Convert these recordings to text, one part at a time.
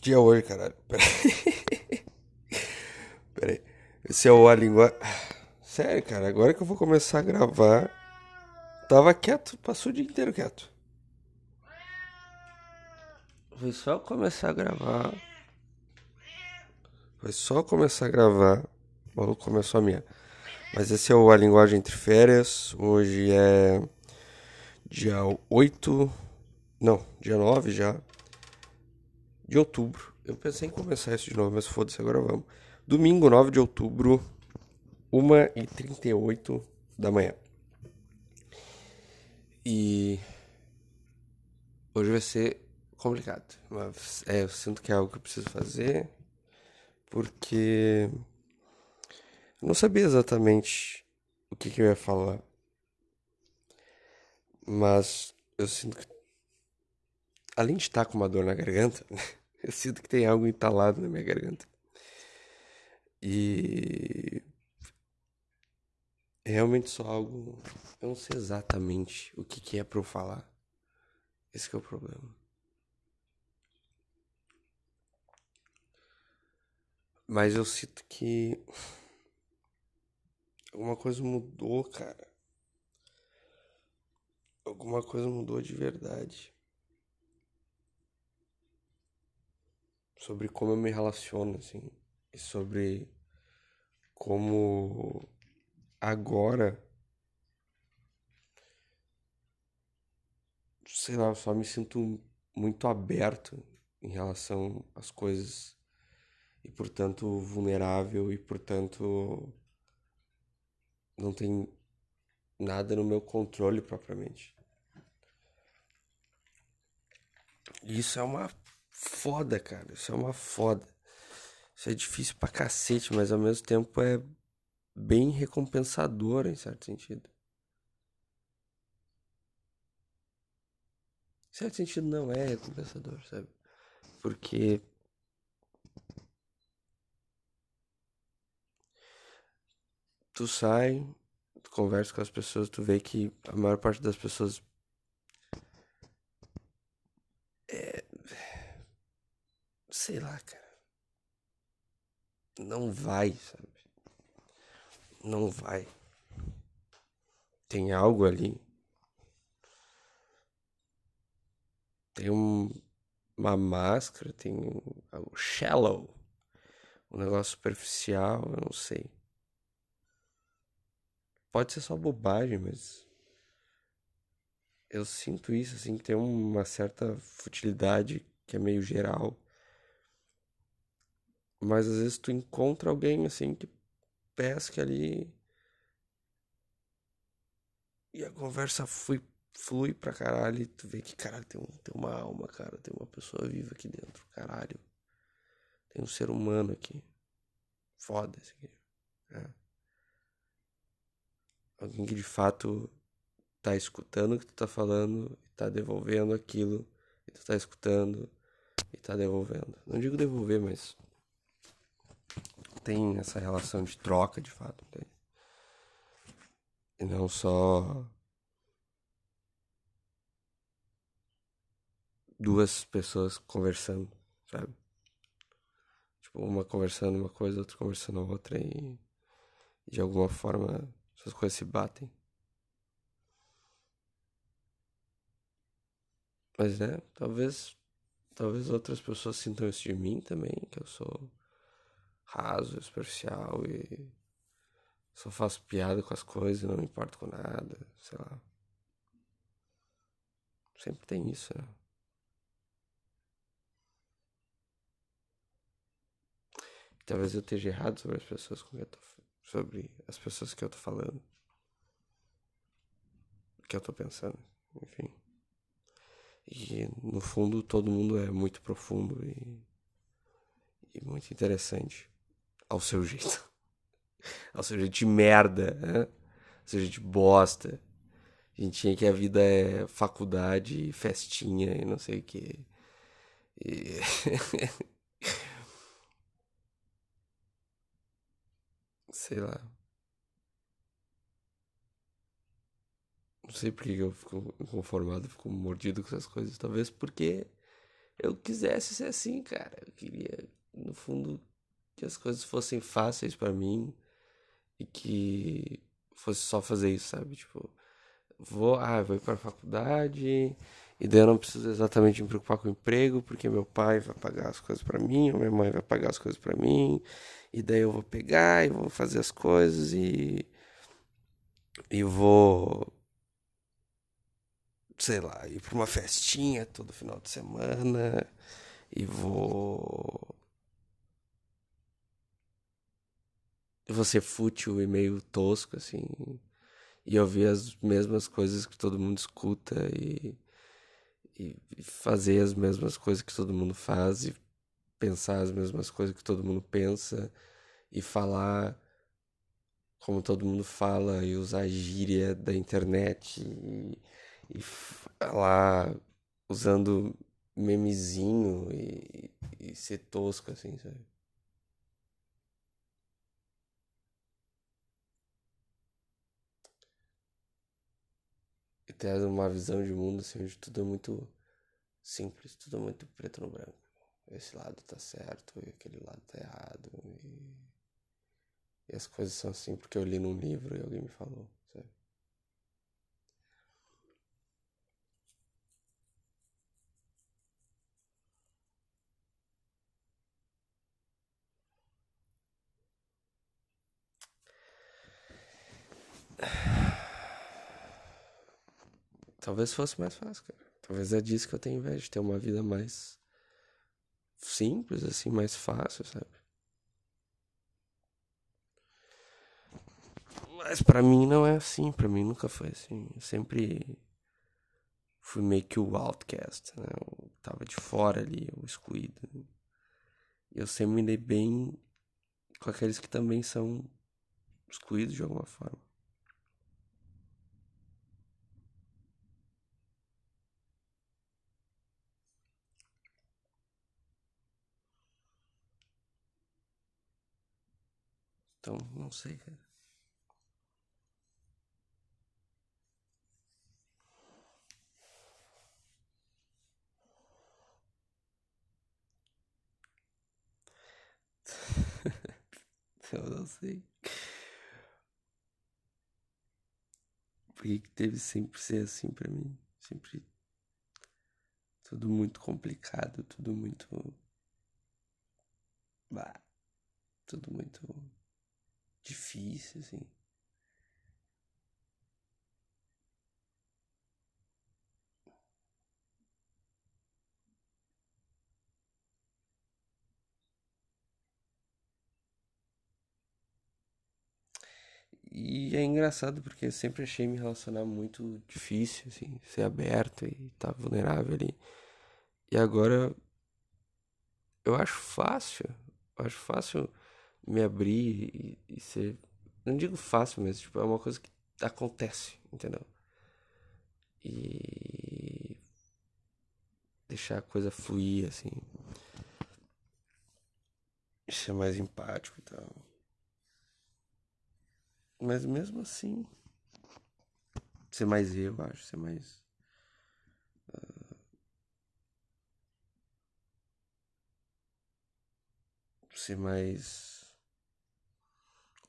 Que dia é hoje, caralho? Pera aí. Pera aí. Esse é o A Língua. Sério, cara, agora que eu vou começar a gravar. Tava quieto, passou o dia inteiro quieto. Foi só começar a gravar. Foi só começar a gravar. O maluco começou a minha. Mas esse é o A Linguagem Entre Férias. Hoje é dia 8. Não, dia 9 já. De outubro. Eu pensei em começar isso de novo, mas foda-se, agora vamos. Domingo, 9 de outubro, 1h38 da manhã. E hoje vai ser complicado. Mas é, eu sinto que é algo que eu preciso fazer. Porque eu não sabia exatamente o que, que eu ia falar. Mas eu sinto que. Além de estar com uma dor na garganta, eu sinto que tem algo entalado na minha garganta. E. É realmente só algo. Eu não sei exatamente o que, que é pra eu falar. Esse é o problema. Mas eu sinto que. Alguma coisa mudou, cara. Alguma coisa mudou de verdade. Sobre como eu me relaciono, assim. E sobre como agora. Sei lá, eu só me sinto muito aberto em relação às coisas e portanto vulnerável e portanto não tem nada no meu controle propriamente. Isso é uma foda, cara. Isso é uma foda. Isso é difícil pra cacete, mas ao mesmo tempo é bem recompensador em certo sentido. Em certo sentido não é recompensador, sabe? Porque tu sai, tu conversa com as pessoas, tu vê que a maior parte das pessoas é sei lá, cara. Não vai, sabe? Não vai. Tem algo ali. Tem um, uma máscara, tem algo shallow. Um negócio superficial, eu não sei. Pode ser só bobagem, mas eu sinto isso, assim, tem uma certa futilidade que é meio geral. Mas às vezes tu encontra alguém, assim, que pesca ali e a conversa flui, flui pra caralho e tu vê que, caralho, tem, um, tem uma alma, cara, tem uma pessoa viva aqui dentro, caralho. Tem um ser humano aqui. Foda esse aqui. É. Alguém que de fato tá escutando o que tu tá falando e tá devolvendo aquilo que tu tá escutando e tá devolvendo. Não digo devolver, mas tem essa relação de troca de fato. Tem. E não só duas pessoas conversando, sabe? Tipo, uma conversando uma coisa, outra conversando outra e, de alguma forma essas coisas se batem. Mas é, talvez talvez outras pessoas sintam isso de mim também, que eu sou raso, superficial e só faço piada com as coisas e não me importo com nada, sei lá. Sempre tem isso, né? Talvez eu esteja errado sobre as pessoas com que eu tô sobre as pessoas que eu tô falando, que eu tô pensando, enfim. E no fundo todo mundo é muito profundo e, e muito interessante ao seu jeito. ao seu jeito de merda, né? ao seu jeito de bosta. A gente tinha que a vida é faculdade, festinha e não sei o que. E... sei lá. Não sei porque eu fico inconformado, fico mordido com essas coisas. Talvez porque eu quisesse ser assim, cara. Eu queria, no fundo, que as coisas fossem fáceis para mim e que fosse só fazer isso, sabe? Tipo, vou, ah, vou ir para a faculdade e daí eu não preciso exatamente me preocupar com o emprego, porque meu pai vai pagar as coisas para mim, ou minha mãe vai pagar as coisas para mim, e daí eu vou pegar e vou fazer as coisas e e vou sei lá, ir para uma festinha todo final de semana e vou ser fútil e meio tosco assim e ouvir as mesmas coisas que todo mundo escuta e, e fazer as mesmas coisas que todo mundo faz e pensar as mesmas coisas que todo mundo pensa e falar como todo mundo fala e usar gíria da internet e, e falar usando memezinho e, e ser tosco assim, sabe? Ter uma visão de mundo assim, onde tudo é muito simples, tudo é muito preto no branco. Esse lado tá certo e aquele lado tá errado. E, e as coisas são assim porque eu li num livro e alguém me falou, sabe? Talvez fosse mais fácil, cara. Talvez é disso que eu tenho inveja, de ter uma vida mais simples, assim, mais fácil, sabe? Mas para mim não é assim, para mim nunca foi assim. Eu sempre fui meio que o outcast, né? Eu tava de fora ali, o excluído. Eu sempre me dei bem com aqueles que também são excluídos de alguma forma. Então, não sei, cara. Eu não sei. Por que teve sempre ser assim pra mim? Sempre tudo muito complicado, tudo muito. Bah, tudo muito difícil, assim. E é engraçado porque eu sempre achei me relacionar muito difícil, assim, ser aberto e estar tá vulnerável ali. E agora eu acho fácil, eu acho fácil me abrir e, e ser. Não digo fácil, mas tipo, é uma coisa que acontece, entendeu? E deixar a coisa fluir, assim. Ser mais empático e tal. Mas mesmo assim. Ser mais eu, acho. Ser mais. Uh, ser mais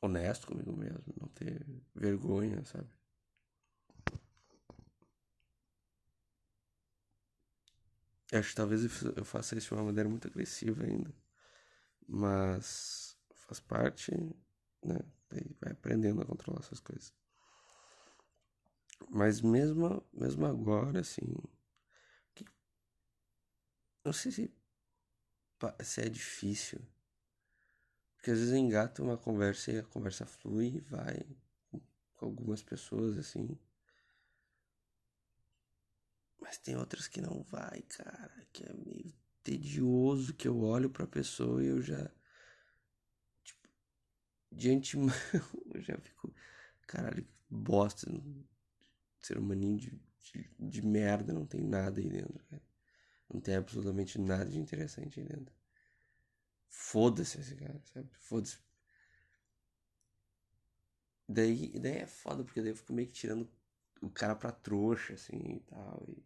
honesto comigo mesmo, não ter vergonha, sabe? Acho que talvez eu faça isso de uma maneira muito agressiva ainda. Mas faz parte, né? Vai aprendendo a controlar essas coisas. Mas mesmo, mesmo agora, assim. Que... Não sei se, se é difícil porque às vezes engata uma conversa e a conversa flui e vai com algumas pessoas assim. Mas tem outras que não vai, cara, que é meio tedioso que eu olho pra pessoa e eu já tipo, de antemão eu já fico, caralho, que bosta, ser humaninho de, de, de merda, não tem nada aí dentro, cara. Não tem absolutamente nada de interessante aí dentro. Foda-se esse cara, sabe? Foda-se. Daí, daí é foda, porque daí eu fico meio que tirando o cara pra trouxa, assim, e tal. E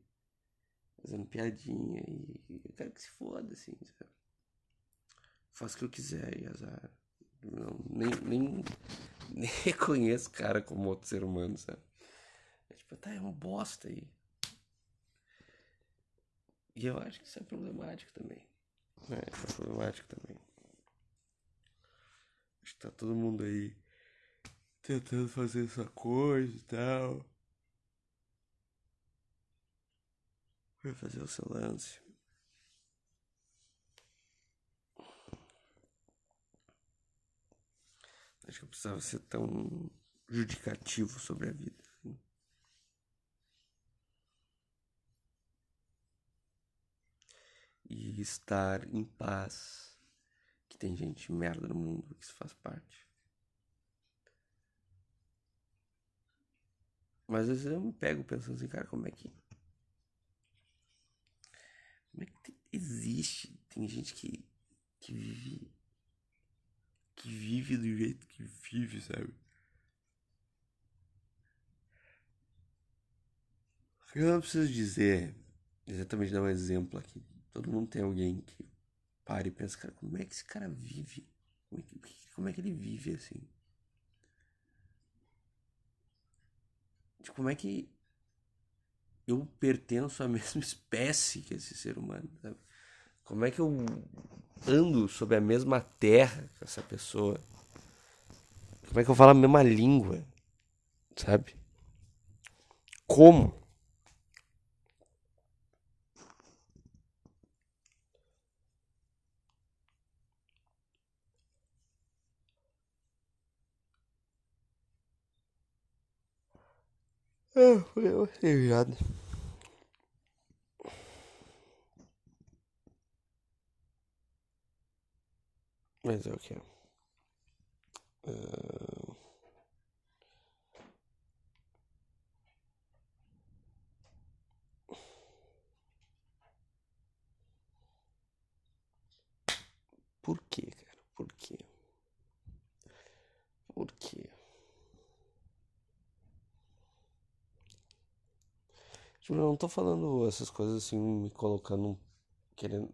fazendo piadinha e eu quero que se foda, assim, sabe? Faço o que eu quiser e azar. Não, nem, nem, nem reconheço o cara como outro ser humano, sabe? É tipo, tá, é um bosta aí. E eu acho que isso é problemático também. Isso é problemático também. Acho que tá todo mundo aí tentando fazer essa coisa e tal. Vai fazer o seu lance. Acho que eu precisava ser tão judicativo sobre a vida. Assim. E estar em paz. Que tem gente merda no mundo que isso faz parte. Mas às vezes eu me pego pensando assim, cara, como é que. Como é que existe? Tem gente que, que vive. Que vive do jeito que vive, sabe? Eu não preciso dizer, exatamente dar um exemplo aqui. Todo mundo tem alguém que para e pensa, cara, como é que esse cara vive? Como é que, como é que ele vive assim? como é que eu pertenço à mesma espécie que esse ser humano, sabe? Como é que eu ando sob a mesma terra que essa pessoa? Como é que eu falo a mesma língua, sabe? Como? É, foi uma cervejada. Mas é o que? Uh... Por quê, cara? Por quê? Por quê? Tipo, não tô falando essas coisas assim, me colocando. Querendo.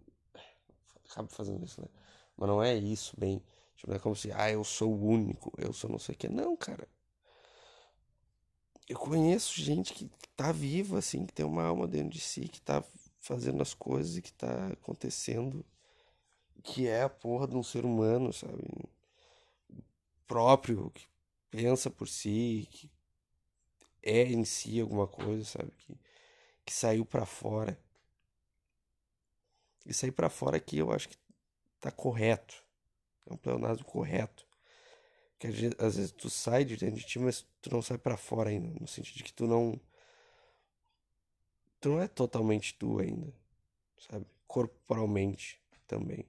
Acabo fazendo isso, né? Mas não é isso, bem. Tipo, não é como se, ah, eu sou o único, eu sou não sei o que. Não, cara. Eu conheço gente que tá viva, assim, que tem uma alma dentro de si, que tá fazendo as coisas e que tá acontecendo. Que é a porra de um ser humano, sabe? Próprio, que pensa por si, que é em si alguma coisa, sabe? Que que saiu para fora. E sair para fora aqui eu acho que tá correto. É um pleonasmo correto. Que às vezes tu sai de dentro de ti, mas tu não sai para fora ainda. No sentido de que tu não. Tu não é totalmente tu ainda. Sabe? Corporalmente também.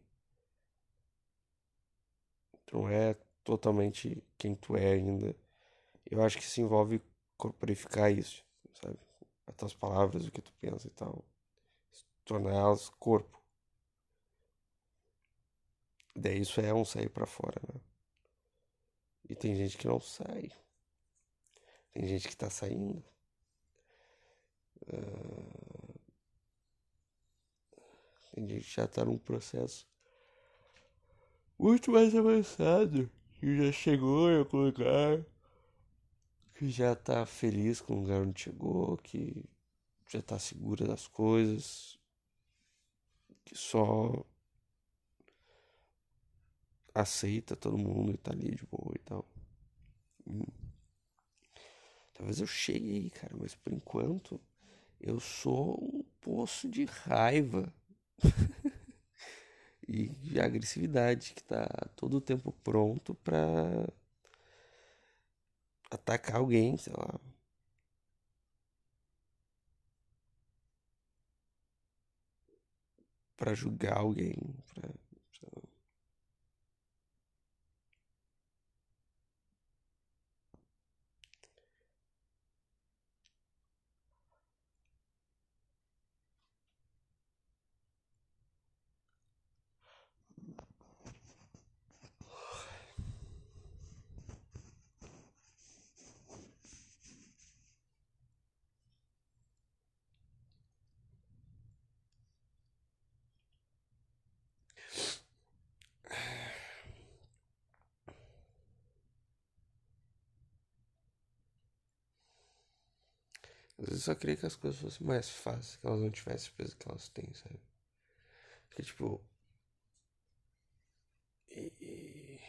Tu não é totalmente quem tu é ainda. Eu acho que isso envolve corporificar isso, sabe? As tuas palavras, o que tu pensa e tal. Torná-las corpo. Daí isso é um sair para fora, né? E tem gente que não sai. Tem gente que tá saindo. Uh... Tem gente que já tá num processo muito mais avançado. Que já chegou em algum lugar que já tá feliz com o lugar onde chegou, que já tá segura das coisas, que só aceita todo mundo e tá ali de boa e tal. Hum. Talvez eu chegue aí, cara, mas por enquanto eu sou um poço de raiva e de agressividade que tá todo o tempo pronto pra atacar alguém, sei lá. Pra julgar alguém, pra. Às vezes eu só queria que as coisas fossem mais fáceis, que elas não tivessem o peso que elas têm, sabe? Porque, tipo. E, e...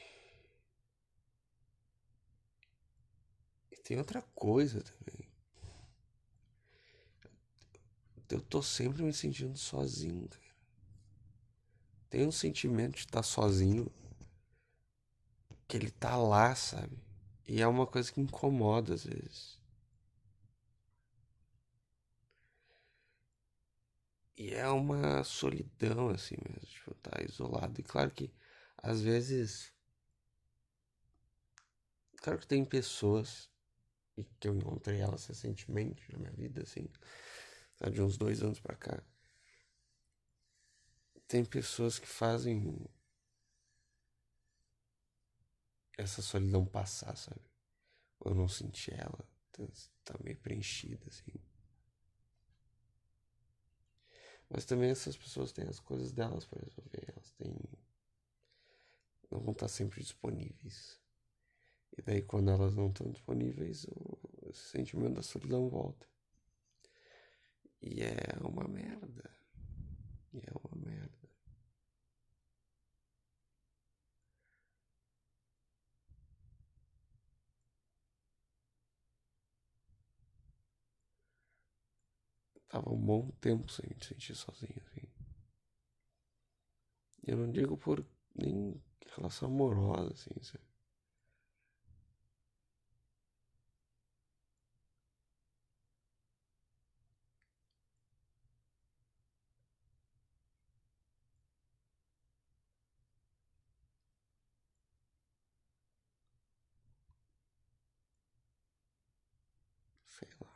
tem outra coisa também. Eu tô sempre me sentindo sozinho, cara. Tem um sentimento de estar sozinho que ele tá lá, sabe? E é uma coisa que incomoda às vezes. E é uma solidão, assim mesmo, tipo, tá isolado. E claro que, às vezes. Claro que tem pessoas, e que eu encontrei elas recentemente na minha vida, assim, de uns dois anos pra cá. Tem pessoas que fazem essa solidão passar, sabe? Eu não senti ela, tá, tá meio preenchida, assim. Mas também essas pessoas têm as coisas delas para resolver. Elas têm. Não vão estar sempre disponíveis. E daí, quando elas não estão disponíveis, o sentimento da solidão volta. E é uma merda. E é uma merda. Tava um bom tempo sem me sentir sozinho, assim. Eu não digo por nem relação amorosa, assim, sabe? Sei lá.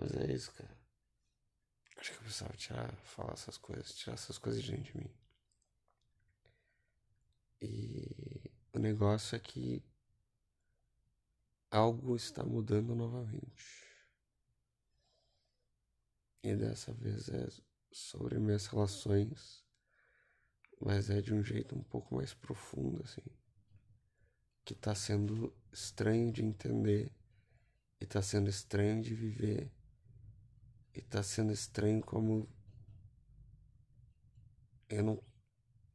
Mas é isso, cara. Acho que eu precisava tirar, falar essas coisas, tirar essas coisas de dentro de mim. E o negócio é que algo está mudando novamente. E dessa vez é sobre minhas relações, mas é de um jeito um pouco mais profundo, assim. Que tá sendo estranho de entender e tá sendo estranho de viver e tá sendo estranho como eu não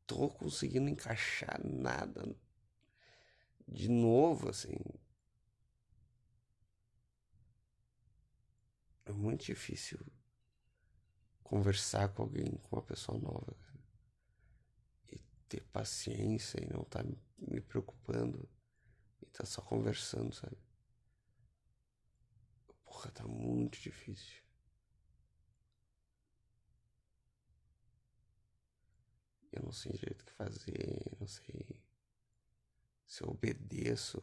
tô conseguindo encaixar nada de novo, assim. É muito difícil conversar com alguém, com uma pessoa nova, cara. E ter paciência e não tá me preocupando e tá só conversando, sabe? Porra, tá muito difícil. Eu não sei direito o que fazer, não sei se eu obedeço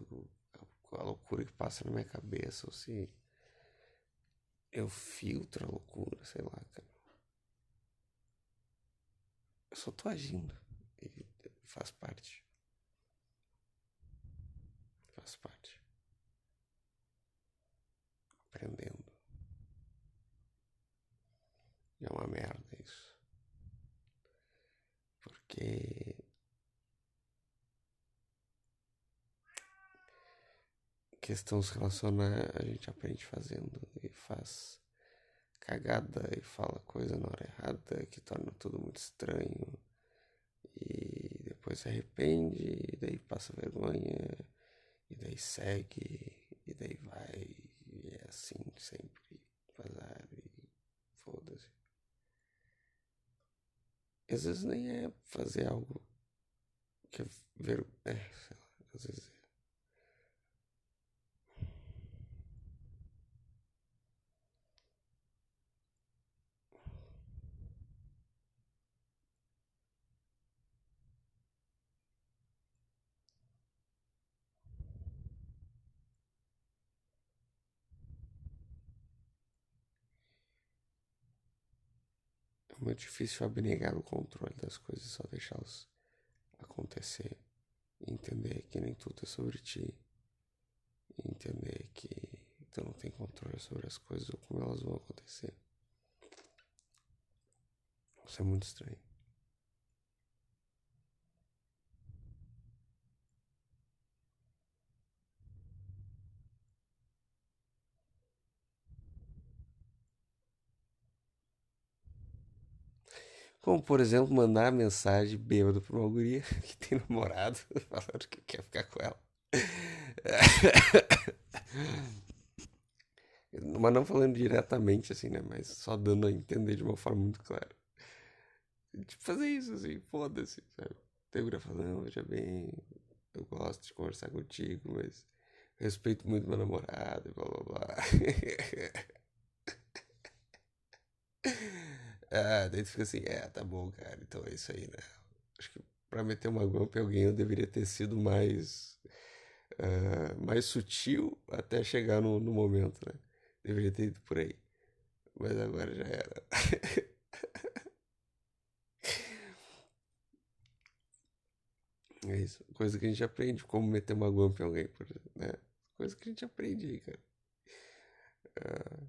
a loucura que passa na minha cabeça ou se eu filtro a loucura, sei lá, cara. Eu só tô agindo e faz parte. Faz parte. Aprendendo. E é uma merda isso porque questão se relacionar a gente aprende fazendo e faz cagada e fala coisa na hora errada que torna tudo muito estranho e depois se arrepende e daí passa vergonha e daí segue e daí vai e é assim sempre vazar e foda-se às vezes nem é fazer algo que é ver. É, sei lá, às vezes é. É muito difícil abnegar o controle das coisas, só deixá-las acontecer. E entender que nem tudo é sobre ti. E entender que tu não tem controle sobre as coisas ou como elas vão acontecer. Isso é muito estranho. Como, por exemplo, mandar mensagem bêbado pra uma guria que tem namorado, falando que quer ficar com ela. Mas não falando diretamente, assim, né? Mas só dando a entender de uma forma muito clara. Tipo, fazer isso, assim, foda-se, sabe? Tem guria falando, veja bem, eu gosto de conversar contigo, mas respeito muito meu namorado, blá blá blá. Ah, daí tu fica assim, é, tá bom, cara, então é isso aí, né? Acho que pra meter uma em alguém eu deveria ter sido mais, uh, mais sutil até chegar no, no momento, né? Deveria ter ido por aí. Mas agora já era. É isso. Coisa que a gente aprende, como meter uma guampa em alguém, por exemplo, né? Coisa que a gente aprende aí, cara. Uh,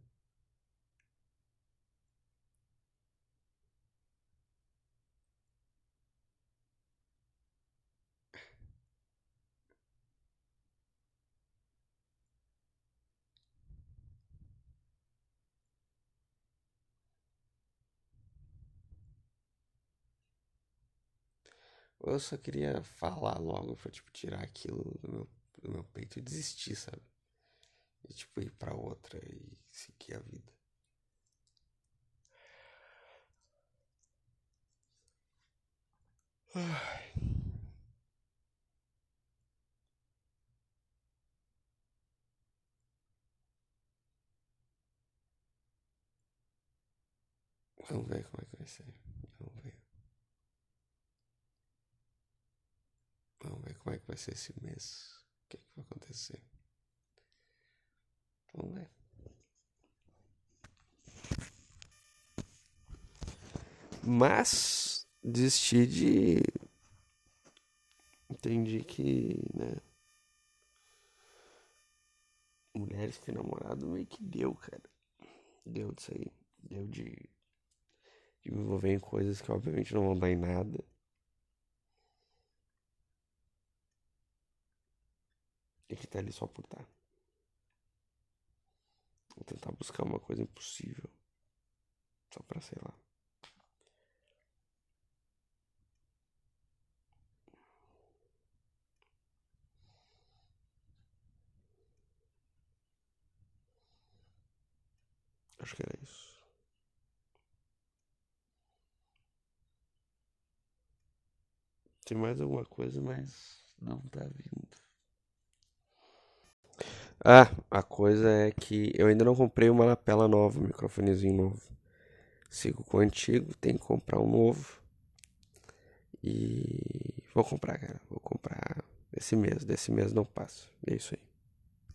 Eu só queria falar logo pra, tipo, tirar aquilo do meu, do meu peito e desistir, sabe? E, tipo, ir pra outra e seguir a vida. Ai. Vamos ver como é que vai ser. Vamos ver. Vamos ver como é que vai ser esse mês. O que, é que vai acontecer. Vamos ver. Mas desisti de. Entendi que, né? Mulheres que namorado meio que deu, cara. Deu disso aí. Deu de, de me envolver em coisas que obviamente não vão dar em nada. E que tá ali só por estar. Vou tentar buscar uma coisa impossível. Só pra, sei lá. Acho que era isso. Tem mais alguma coisa, mas não tá vindo. Ah, a coisa é que eu ainda não comprei uma lapela nova, um microfonezinho novo. Sigo com o antigo, tem que comprar um novo. E vou comprar, cara. Vou comprar esse mês. Desse mês não passo. É isso aí.